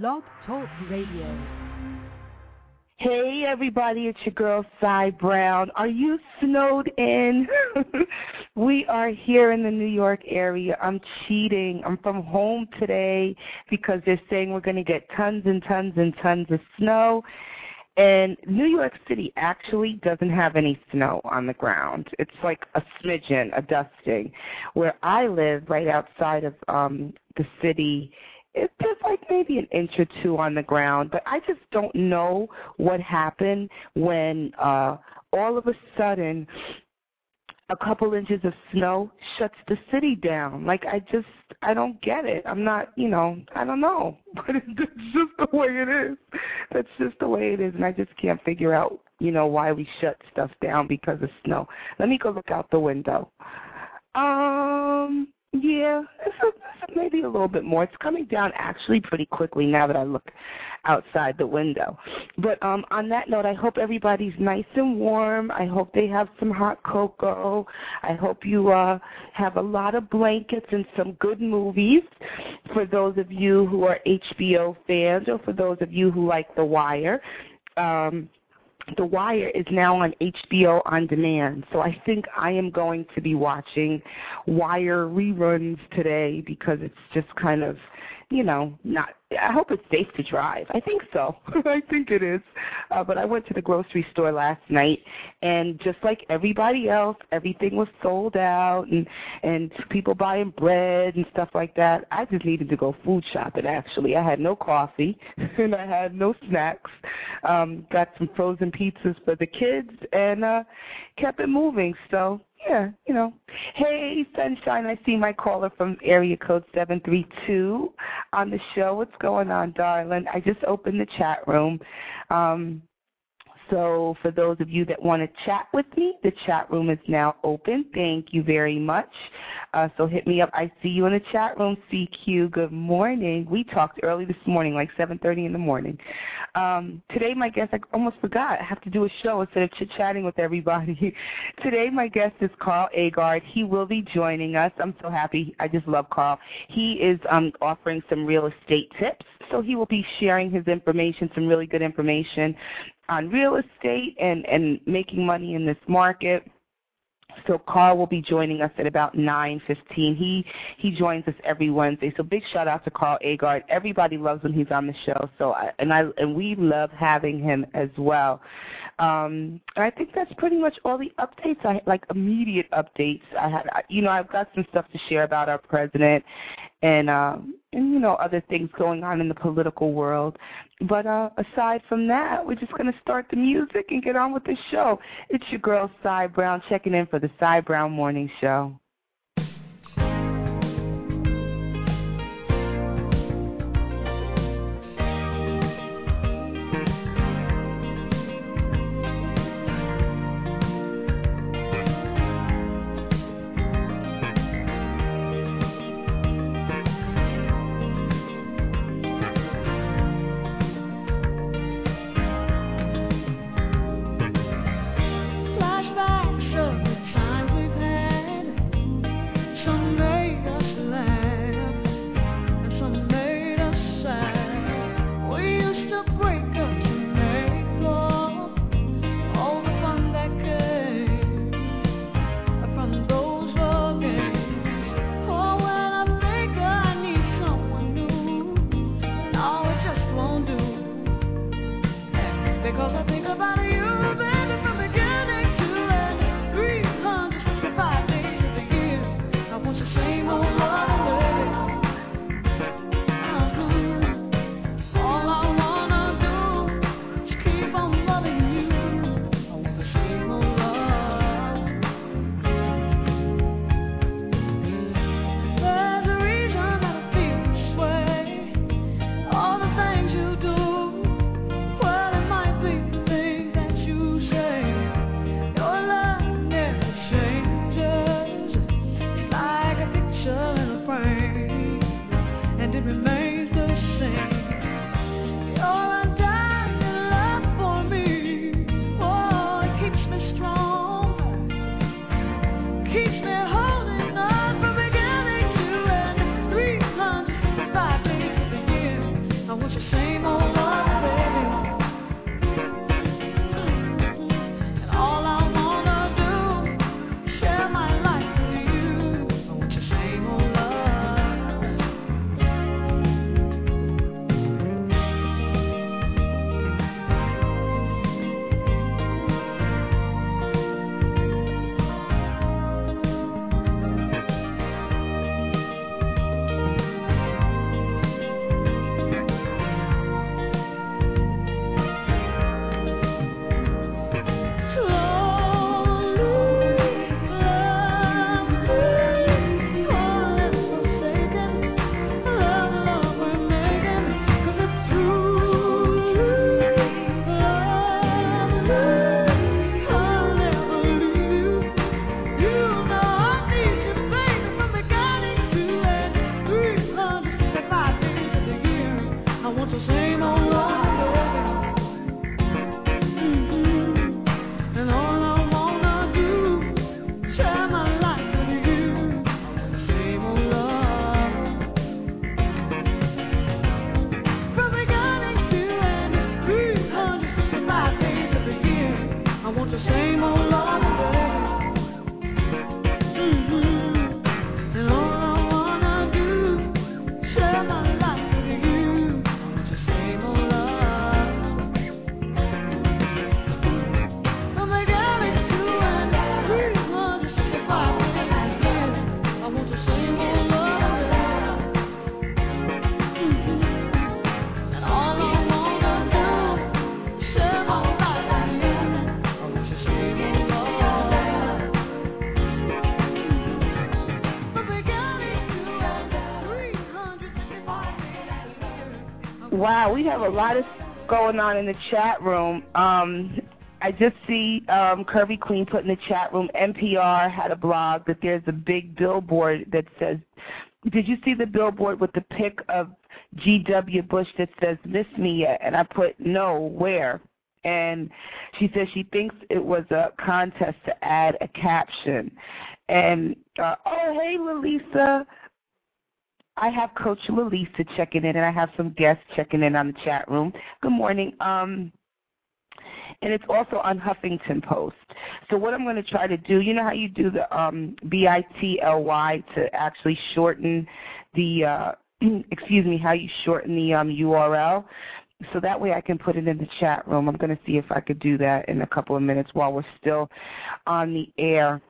Blog Talk Radio. Hey everybody, it's your girl Sai Browne. Are you snowed in? we are here in the New York area. I'm cheating. I'm from home today because they're saying we're going to get tons and tons and tons of snow. And New York City actually doesn't have any snow on the ground. It's like a smidgen, a dusting. Where I live, right outside of um the city, it's just like maybe an inch or two on the ground. But I just don't know what happened when uh all of a sudden a couple inches of snow shuts the city down. Like I just I don't get it. I'm not, you know, I don't know. But it's just the way it is. That's just the way it is and I just can't figure out, you know, why we shut stuff down because of snow. Let me go look out the window. Um yeah, it's, a, maybe a little bit more. It's coming down actually pretty quickly now that I look outside the window. But um on that note, I hope everybody's nice and warm. I hope they have some hot cocoa. I hope you uh have a lot of blankets and some good movies for those of you who are HBO fans or for those of you who like The Wire. Um the Wire is now on HBO on demand, so I think I am going to be watching Wire reruns today because it's just kind of, you know, not. I hope it's safe to drive. I think so. I think it is. Uh, but I went to the grocery store last night, and just like everybody else, everything was sold out, and and people buying bread and stuff like that. I just needed to go food shopping. Actually, I had no coffee, and I had no snacks. Um, got some frozen pizzas for the kids, and uh, kept it moving. So yeah, you know. Hey, Sunshine, I see my caller from area code 732 on the show. What's going on, darling? I just opened the chat room. Um, so for those of you that want to chat with me, the chat room is now open. Thank you very much. Uh, so hit me up. I see you in the chat room, CQ. Good morning. We talked early this morning, like 7.30 in the morning. Um, today my guest, I almost forgot, I have to do a show instead of chit-chatting with everybody. today my guest is Carl Agard. He will be joining us. I'm so happy. I just love Carl. He is um, offering some real estate tips. So he will be sharing his information, some really good information on real estate and, and making money in this market. So Carl will be joining us at about 9:15. He he joins us every Wednesday. So big shout out to Carl Agard. Everybody loves when he's on the show. So I, and I and we love having him as well. Um, and I think that's pretty much all the updates. I like immediate updates. I had you know I've got some stuff to share about our president and um, and you know other things going on in the political world. But uh, aside from that, we're just to start the music and get on with the show. It's your girl Sai Browne checking in for the Sai Browne Morning Show. We have a lot of going on in the chat room. Um, I just see um, Curvy Queen put in the chat room. NPR had a blog that there's a big billboard that says, "Did you see the billboard with the pic of G.W. Bush that says "Miss Me Yet?" And I put, "No, where?" And she says she thinks it was a contest to add a caption. And uh, oh, hey, Lalisa. I have Coach Lalisa checking in, and I have some guests checking in on the chat room. Good morning. Um, and it's also on Huffington Post. So what I'm going to try to do, you know how you do the um, B-I-T-L-Y to actually shorten the, uh, excuse me, how you shorten the um, URL. So that way I can put it in the chat room. I'm going to see if I could do that in a couple of minutes while we're still on the air.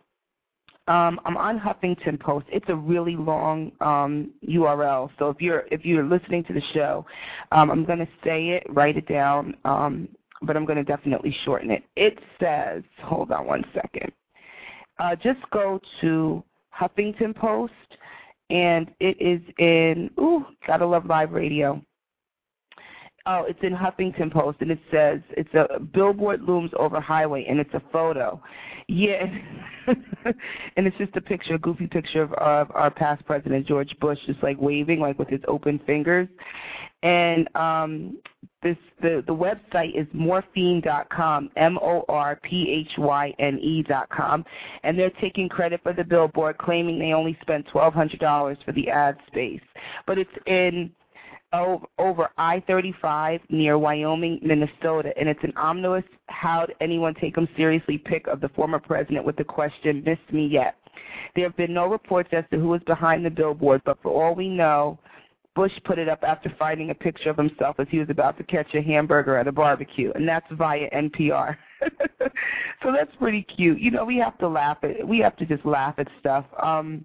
Um, I'm on Huffington Post. It's a really long um, URL. So if you're if you're listening to the show, um, I'm going to say it, write it down, um, but I'm going to definitely shorten it. It says, hold on one second. Uh, just go to Huffington Post, and it is in. Ooh, gotta love live radio. Oh, it's in Huffington Post, and it says it's a billboard looms over highway, and it's a photo. Yeah, and it's just a picture, a goofy picture of, of our past president George Bush, just like waving, like with his open fingers. And um, this the the website is morphyne.com, M O R P H Y N E.com, and they're taking credit for the billboard, claiming they only spent twelve hundred dollars for the ad space, but it's in over I-35 near Wyoming, Minnesota, and it's an ominous How'd anyone take him seriously pick of the former president with the question, missed me yet. There have been no reports as to who was behind the billboard, but for all we know, Bush put it up after finding a picture of himself as he was about to catch a hamburger at a barbecue, and that's via NPR. so that's pretty cute. You know, we have to laugh at we have to just laugh at stuff. Um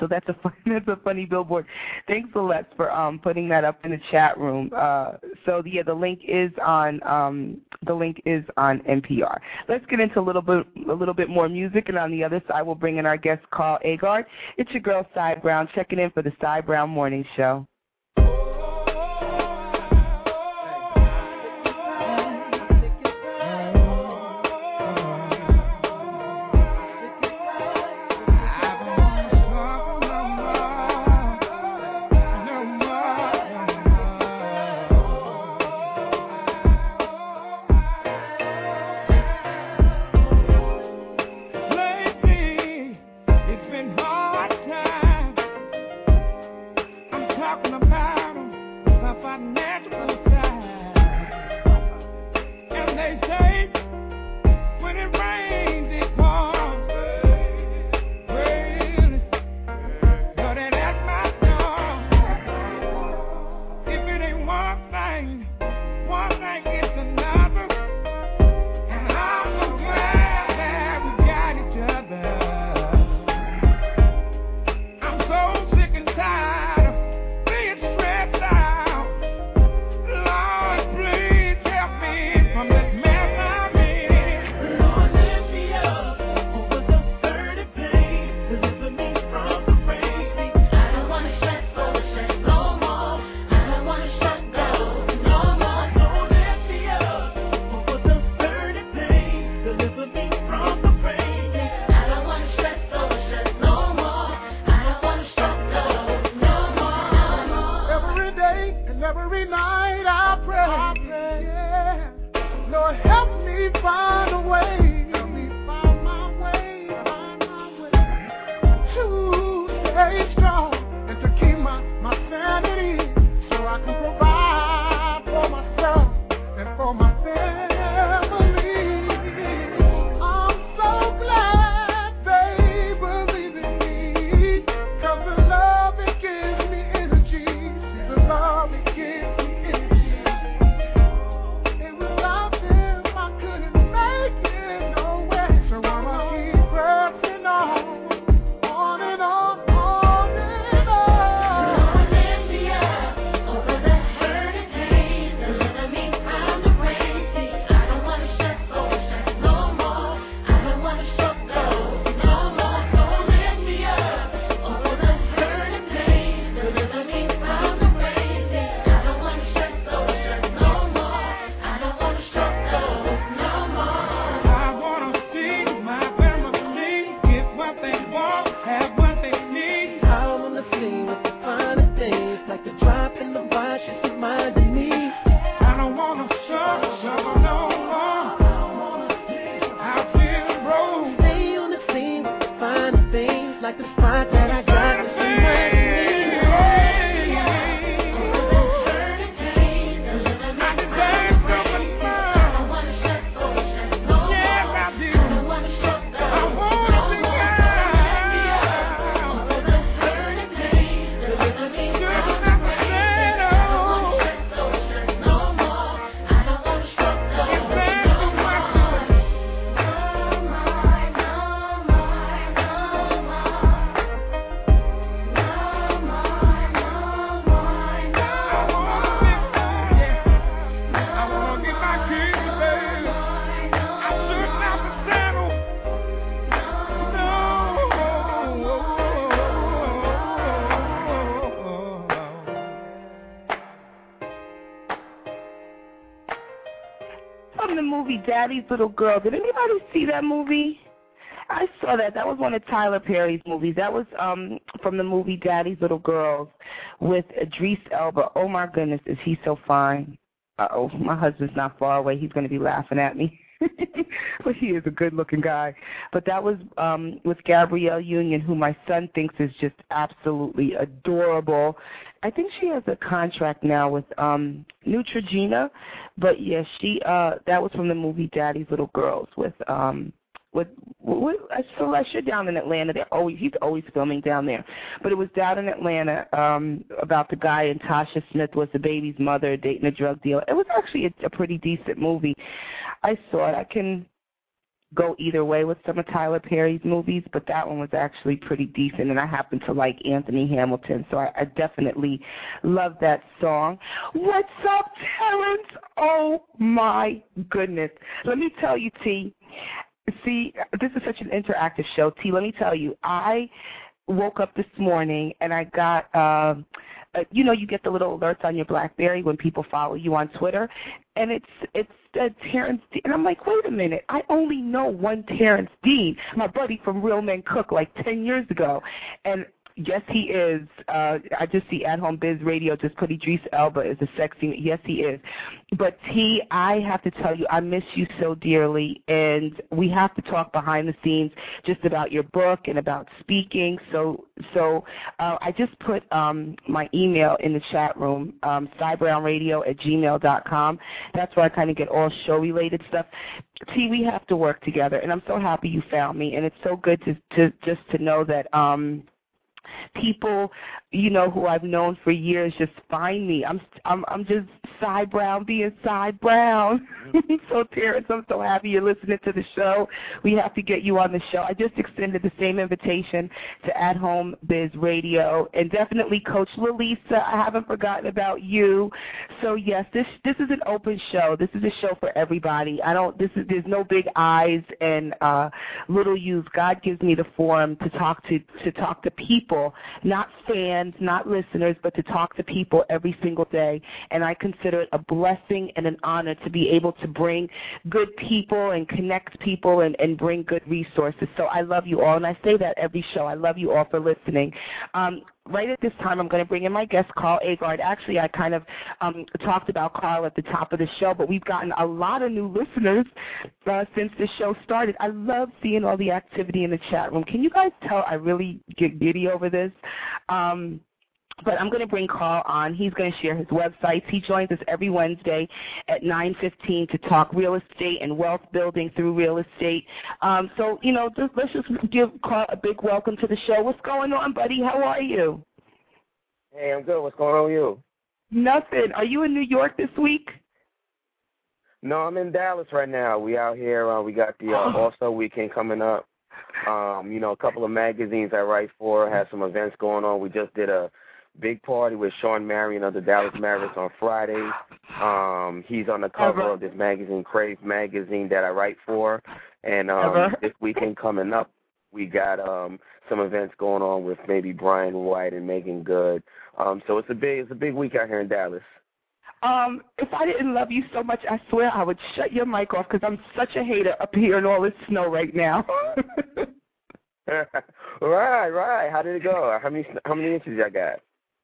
so that's a fun, that's a funny billboard. Thanks, Celeste, for um, putting that up in the chat room. Uh, so yeah, the link is on um, the link is on NPR. Let's get into a little bit a little bit more music, and on the other side, we'll bring in our guest, Carl Agard. It's your girl, Sai Browne, checking in for the Sai Browne Morning Show. No Little Girl. Did anybody see that movie? I saw that. That was one of Tyler Perry's movies. That was um from the movie Daddy's Little Girls with Idris Elba. Oh my goodness, is he so fine? Uh oh, my husband's not far away. He's going to be laughing at me. he is a good-looking guy. But that was um with Gabrielle Union, who my son thinks is just absolutely adorable. I think she has a contract now with um Neutrogena, but yes, she uh that was from the movie Daddy's Little Girls with um with, with uh, Celeste down in Atlanta. They're always he's always filming down there, but it was down in Atlanta um about the guy and Tasha Smith was the baby's mother dating a drug dealer. It was actually a, a pretty decent movie. I saw it. I can go either way with some of Tyler Perry's movies, but that one was actually pretty decent, and I happen to like Anthony Hamilton, so I, I definitely love that song. What's up, Terrence? Oh my goodness! Let me tell you, T. See, this is such an interactive show, T. Let me tell you, I woke up this morning and I got. Uh, uh, you know, you get the little alerts on your BlackBerry when people follow you on Twitter, and it's it's uh, Terrence and I'm like, wait a minute, I only know one Terrence Dean, my buddy from Real Men Cook, like ten years ago, and yes, he is. Uh, I just see At Home Biz Radio just put Idris Elba is a sexy. Yes, he is. But T, I have to tell you, I miss you so dearly, and we have to talk behind the scenes just about your book and about speaking. So, so uh, I just put um, my email in the chat room, um, cybrownradio at gmail dot com. That's where I kind of get all show related stuff. T, we have to work together, and I'm so happy you found me, and it's so good to, to just to know that. Um, people, you know, who I've known for years just find me. I'm I'm I'm just Sai Browne being Sai Browne. so Terrence, I'm so happy you're listening to the show. We have to get you on the show. I just extended the same invitation to At Home Biz Radio and definitely Coach Lalisa. I haven't forgotten about you. So yes, this this is an open show. This is a show for everybody. I don't this is there's no big eyes and uh little U's. God gives me the forum to talk to to talk to people, not fans, not listeners, but to talk to people every single day. And I consider it a blessing and an honor to be able to bring good people and connect people and, and bring good resources. So I love you all, and I say that every show. I love you all for listening. Um, right at this time, I'm going to bring in my guest, Carl Agard. Actually, I kind of um, talked about Carl at the top of the show, but we've gotten a lot of new listeners uh, since the show started. I love seeing all the activity in the chat room. Can you guys tell I really get giddy over this? Um, but I'm going to bring Carl on. He's going to share his websites. He joins us every Wednesday at 9:15 to talk real estate and wealth building through real estate. Um, so, you know, just, let's just give Carl a big welcome to the show. What's going on, buddy? How are you? Hey, I'm good. What's going on with you? Nothing. Are you in New York this week? No, I'm in Dallas right now. We out here. Uh, we got the uh, Oh. All-Star weekend coming up. Um, you know, a couple of magazines I write for have some events going on. We just did a big party with Shawn Marion of the Dallas Mavericks on Friday. Um, he's on the cover Ever. of this magazine, Crave magazine, that I write for. And um, this weekend coming up, we got um, some events going on with maybe Brian White and Meagan Good. Um, so it's a big, it's a big week out here in Dallas. Um, if I didn't love you so much, I swear I would shut your mic off because I'm such a hater up here in all this snow right now. right, right. How did it go? How many how many inches y'all got?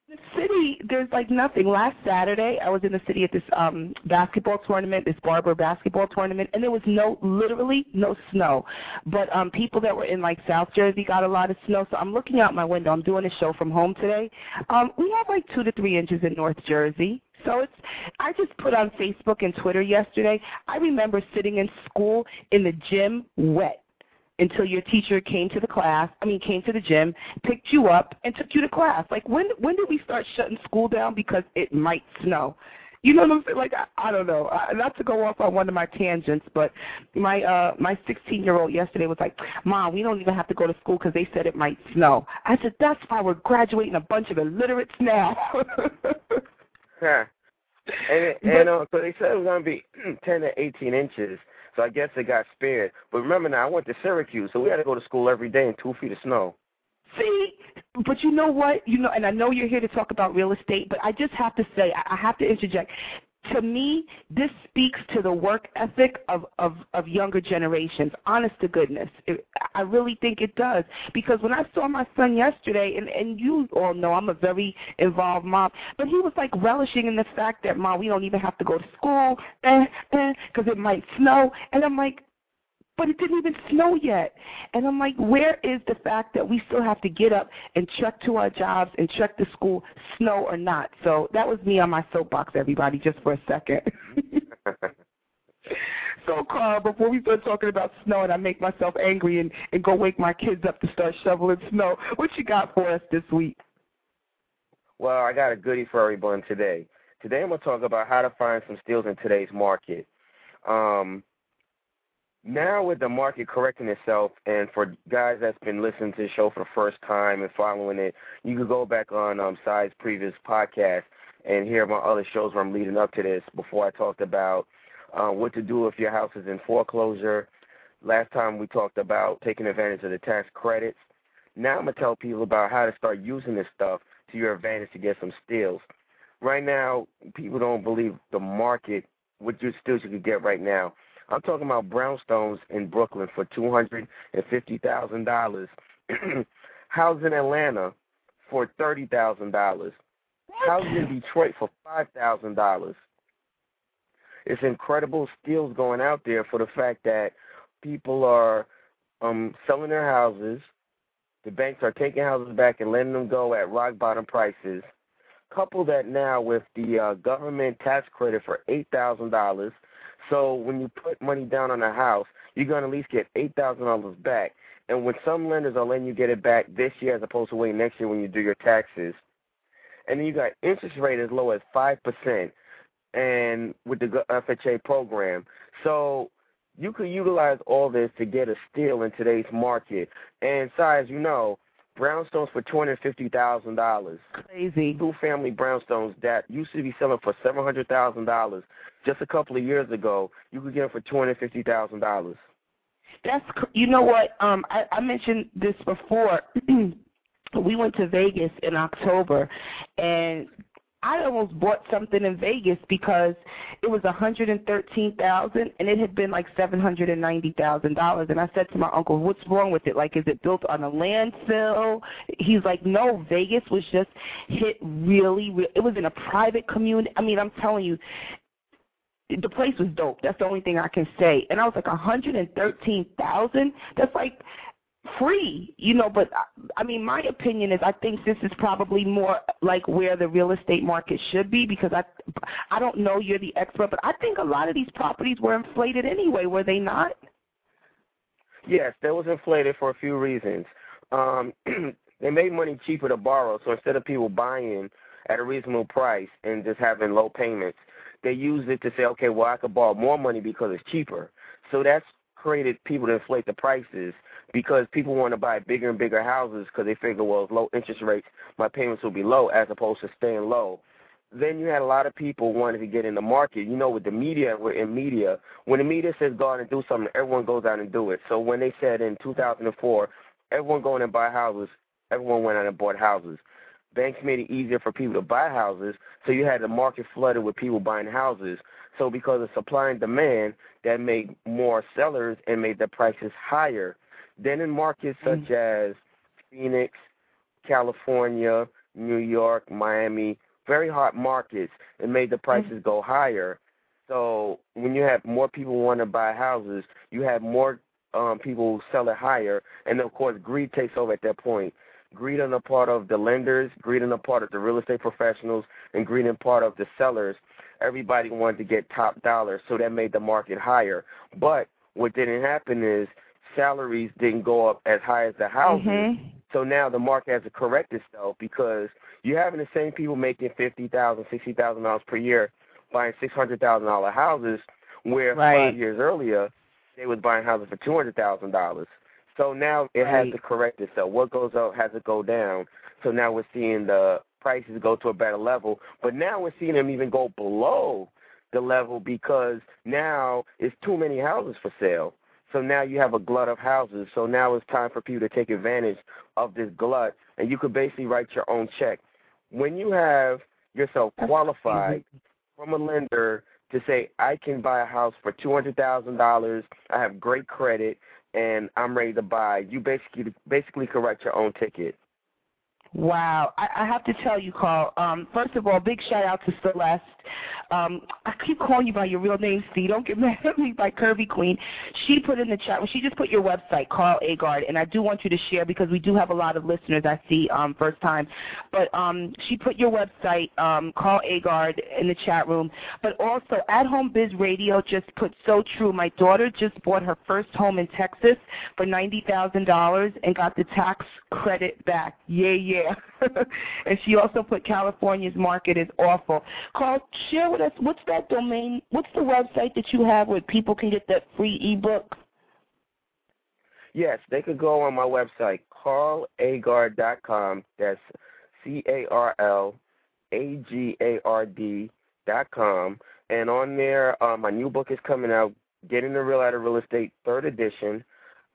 The city, there's like nothing. Last Saturday, I was in the city at this um basketball tournament, this Barber basketball tournament, and there was no, literally no snow. But um people that were in like South Jersey got a lot of snow. So I'm looking out my window. I'm doing a show from home today. Um, we have like two to three inches in North Jersey. So it's. I just put on Facebook and Twitter yesterday. I remember sitting in school in the gym wet until your teacher came to the class, I mean came to the gym, picked you up and took you to class. Like when when did we start shutting school down because it might snow? You know what I'm saying? Like I, I don't know. Uh, not to go off on one of my tangents, but my uh my 16 year old yesterday was like, "Mom, we don't even have to go to school because they said it might snow." I said, "That's why we're graduating a bunch of illiterates now." Huh. And and uh, so they said it was gonna be ten to eighteen inches. So I guess it got spared. But remember now, I went to Syracuse, so we had to go to school every day in two feet of snow. See, but you know what? You know, and I know you're here to talk about real estate, but I just have to say, I have to interject. To me, this speaks to the work ethic of of, of younger generations. Honest to goodness, it, I really think it does. Because when I saw my son yesterday, and and you all know I'm a very involved mom, but he was like relishing in the fact that mom, we don't even have to go to school, eh, eh, because it might snow, and I'm like, but it didn't even snow yet. And I'm like, where is the fact that we still have to get up and trek to our jobs and trek to school, snow or not? So that was me on my soapbox, everybody, just for a second. so, Carl, before we start talking about snow and I make myself angry and, and go wake my kids up to start shoveling snow, what you got for us this week? well, I got a goodie for everyone today. Today I'm gonna talk about how to find some steals in today's market. Um, now with the market correcting itself, and for guys that's been listening to the show for the first time and following it, you can go back on um, previous podcast and hear my other shows where I'm leading up to this. Before I talked about uh, what to do if your house is in foreclosure. Last time we talked about taking advantage of the tax credits. Now I'm gonna tell people about how to start using this stuff to your advantage to get some steals. Right now, people don't believe the market, what you steals you could get right now. I'm talking about brownstones in Brooklyn for two hundred and fifty thousand dollars. Houses in Atlanta for thirty thousand dollars. Houses in Detroit for five thousand dollars. It's incredible steals going out there for the fact that people are um selling their houses. The banks are taking houses back and letting them go at rock bottom prices. Couple that now with the uh, government tax credit for eight thousand dollars. So when you put money down on a house, you're gonna at least get eight thousand dollars back. And when some lenders are letting you get it back this year as opposed to waiting next year when you do your taxes. And then you got interest rate as low as five percent and with the FHA program. So you could utilize all this to get a steal in today's market. And Sai, as you know, brownstones for two hundred fifty thousand dollars. Crazy. Two family brownstones that used to be selling for seven hundred thousand dollars just a couple of years ago, you could get them for two hundred fifty thousand dollars. That's you know what um I, I mentioned this before. we went to Vegas in October, and I almost bought something in Vegas because it was a hundred and it had been like seven hundred and I said to my uncle, "What's wrong with it? Like, is it built on a landfill?" He's like, "No, Vegas was just hit really. Re- it was in a private community. I mean, I'm telling you." The place was dope. That's the only thing I can say. And I was like, a hundred and thirteen thousand. That's like free, you know, but I mean, my opinion is I think this is probably more like where the real estate market should be because I I don't know you're the expert, but I think a lot of these properties were inflated anyway, were they not? Yes, that was inflated for a few reasons. Um, they made money cheaper to borrow, so instead of people buying at a reasonable price and just having low payments, they used it to say, okay, well, I could borrow more money because it's cheaper. So that's created people to inflate the prices because people want to buy bigger and bigger houses because they figure, well, with low interest rates, my payments will be low as opposed to staying low. Then you had a lot of people wanting to get in the market. You know, with the media, we're in media. When the media says go out and do something, everyone goes out and do it. So when they said in 2004, everyone going and buy houses, everyone went out and bought houses. Banks made it easier for people to buy houses, so you had the market flooded with people buying houses. So because of supply and demand, that made more sellers and made the prices higher. Then in markets such as Phoenix, California, New York, Miami, very hot markets, it made the prices go higher. So when you have more people want to buy houses, you have more um, people sell it higher, and of course greed takes over at that point. Greed on the part of the lenders, greed on the part of the real estate professionals, and greed on the part of the sellers. Everybody wanted to get top dollar, so that made the market higher. But what didn't happen is salaries didn't go up as high as the houses. Mhm. So now the market has to correct itself because you're having the same people making fifty thousand, sixty thousand dollars per year buying six hundred thousand dollar houses, where Right. five years earlier they was buying houses for two hundred thousand dollars. So now it has to correct itself. What goes up has to go down. So now we're seeing the prices go to a better level, but now we're seeing them even go below the level because now it's too many houses for sale. So now you have a glut of houses. So now it's time for people to take advantage of this glut, and you could basically write your own check. When you have yourself qualified from a lender to say, I can buy a house for two hundred thousand dollars, I have great credit, and I'm ready to buy, you basically basically could write your own ticket. Wow, I, I have to tell you, Carl. Um, first of all, big shout out to Celeste. Um, I keep calling you by your real name, Steve. Don't get mad at me by Curvy Queen. She put in the chat. Well, she just put your website, Carl Agard, and I do want you to share because we do have a lot of listeners. I see um, first time, but um, she put your website, um, Carl Agard, in the chat room. But also, At Home Biz Radio just put so true. My daughter just bought her first home in Texas for ninety thousand dollars and got the tax credit back. Yeah, yeah. and she also put California's market is awful. Carl, share with us what's that domain? What's the website that you have where people can get that free ebook? Yes, they could go on my website, carlagard.com. That's C A R L A G A R D dot com. And on there, uh, my new book is coming out, Getting the Real Out of Real Estate, third edition,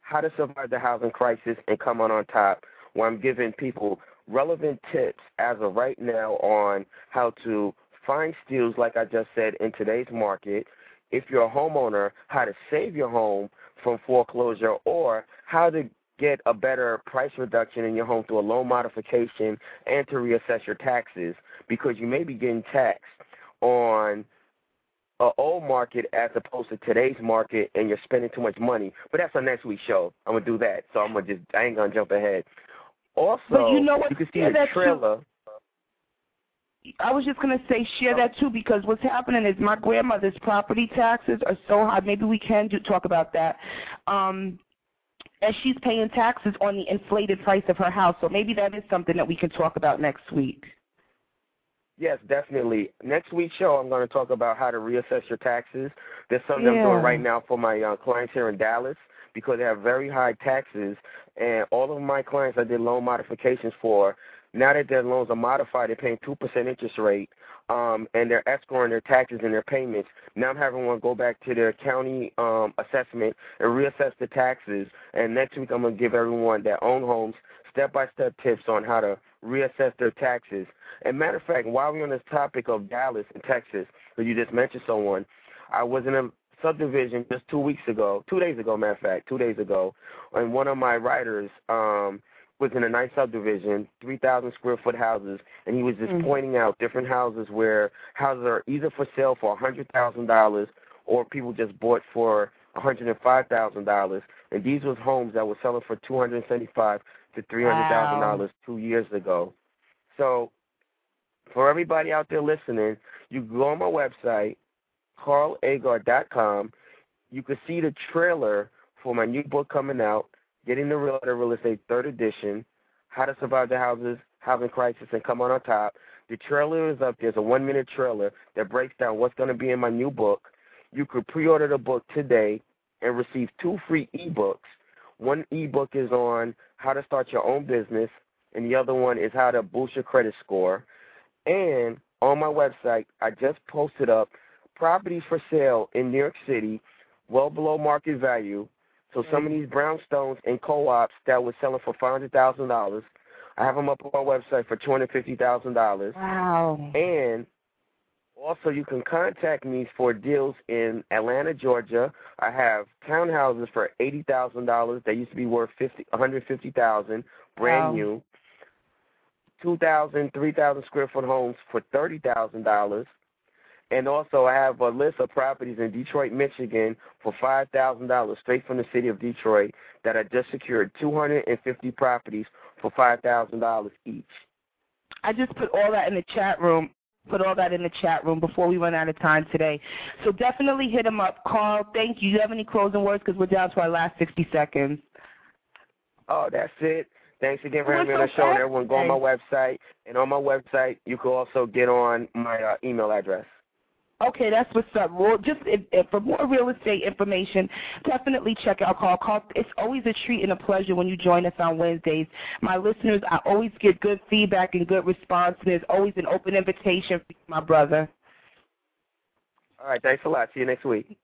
How to Survive the Housing Crisis and Come On on Top, where I'm giving people relevant tips as of right now on how to find steals, like I just said, in today's market. If you're a homeowner, how to save your home from foreclosure or how to get a better price reduction in your home through a loan modification and to reassess your taxes because you may be getting taxed on a old market as opposed to today's market and you're spending too much money. But that's our next week's show. I'm gonna do that. So I'm gonna just I ain't gonna jump ahead. Also But you know what? can see Share the that too. trailer. I was just gonna say share that too because what's happening is my grandmother's property taxes are so high. Maybe we can do talk about that. Um and she's paying taxes on the inflated price of her house. So maybe that is something that we can talk about next week. Yes, definitely. Next week's show, I'm going to talk about how to reassess your taxes. There's something I'm doing right now for my uh, clients here in Dallas because they have very high taxes, and all of my clients I did loan modifications for. Now that their loans are modified, they're paying two percent interest rate, um, and they're escrowing their taxes and their payments. Now I'm having one go back to their county um, assessment and reassess the taxes. And next week I'm going to give everyone that own homes step-by-step tips on how to reassess their taxes. And matter of fact, while we're on this topic of Dallas and Texas, because you just mentioned someone, I was in a subdivision just two weeks ago, two days ago, matter of fact, two days ago, and one of my writers um, was in a nice subdivision, 3,000 square foot houses, and he was just Mm. pointing out different houses where houses are either for sale for $100,000 or people just bought for $105,000. And these was homes that were selling for 275 to $300,000 two years ago. So for everybody out there listening, you go on my website, carlagar.com. You can see the trailer for my new book coming out, Getting the Realtor Real Estate Third Edition, How to Survive the Houses, Housing Crisis, and Come on, on Top. The trailer is up. There's a one-minute trailer that breaks down what's going to be in my new book. You could pre-order the book today and receive two free ebooks. One ebook is on how to start your own business, and the other one is how to boost your credit score. And on my website, I just posted up properties for sale in New York City, well below market value. So some of mm-hmm. these brownstones and co-ops that were selling for five hundred thousand dollars, I have them up on my website for two hundred fifty thousand dollars. Wow. And also, you can contact me for deals in Atlanta, Georgia. I have townhouses for eighty thousand dollars. They used to be worth fifty, one hundred fifty thousand, brand Wow. new. Two thousand, three thousand square foot homes for thirty thousand dollars. And also, I have a list of properties in Detroit, Michigan for five thousand dollars, straight from the city of Detroit, that I just secured two hundred and fifty properties for five thousand dollars each. I just put all that in the chat room. Put all that in the chat room before we run out of time today. So definitely hit him up. Carl, thank you. You have any closing words? Because we're down to our last 60 seconds. Oh, that's it. Thanks again for having me on the show. And everyone, go on my website. And on my website, you can also get on my uh, email address. Okay, that's what's up. Well, just if, if for more real estate information, definitely check out Call. Call. It's always a treat and a pleasure when you join us on Wednesdays. My listeners, I always get good feedback and good response, and there's always an open invitation for my brother. All right, thanks a lot. See you next week.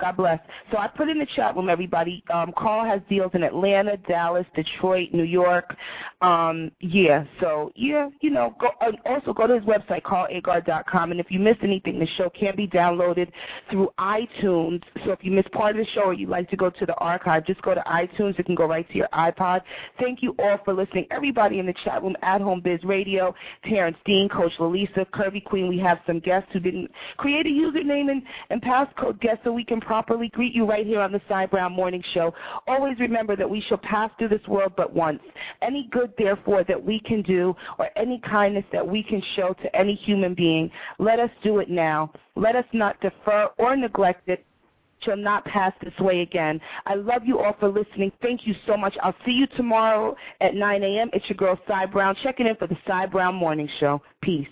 God bless. So I put in the chat room, everybody. Um, Carl has deals in Atlanta, Dallas, Detroit, New York. Um, yeah, so yeah, you know, go uh, also go to his website, carlagar.com. And if you missed anything, the show can be downloaded through iTunes. So if you missed part of the show or you'd like to go to the archive, just go to iTunes. It can go right to your iPod. Thank you all for listening. Everybody in the chat room, At Home Biz Radio, Terrence Dean, Coach Lalisa, Curvy Queen. We have some guests who didn't create a username and, and passcode guest so we can properly greet you right here on the Sai Browne Morning Show. Always remember that we shall pass through this world but once. Any good, therefore, that we can do or any kindness that we can show to any human being, let us do it now. Let us not defer or neglect it shall not pass this way again. I love you all for listening. Thank you so much. I'll see you tomorrow at 9 a.m. It's your girl, Sai Browne, checking in for the Sai Browne Morning Show. Peace.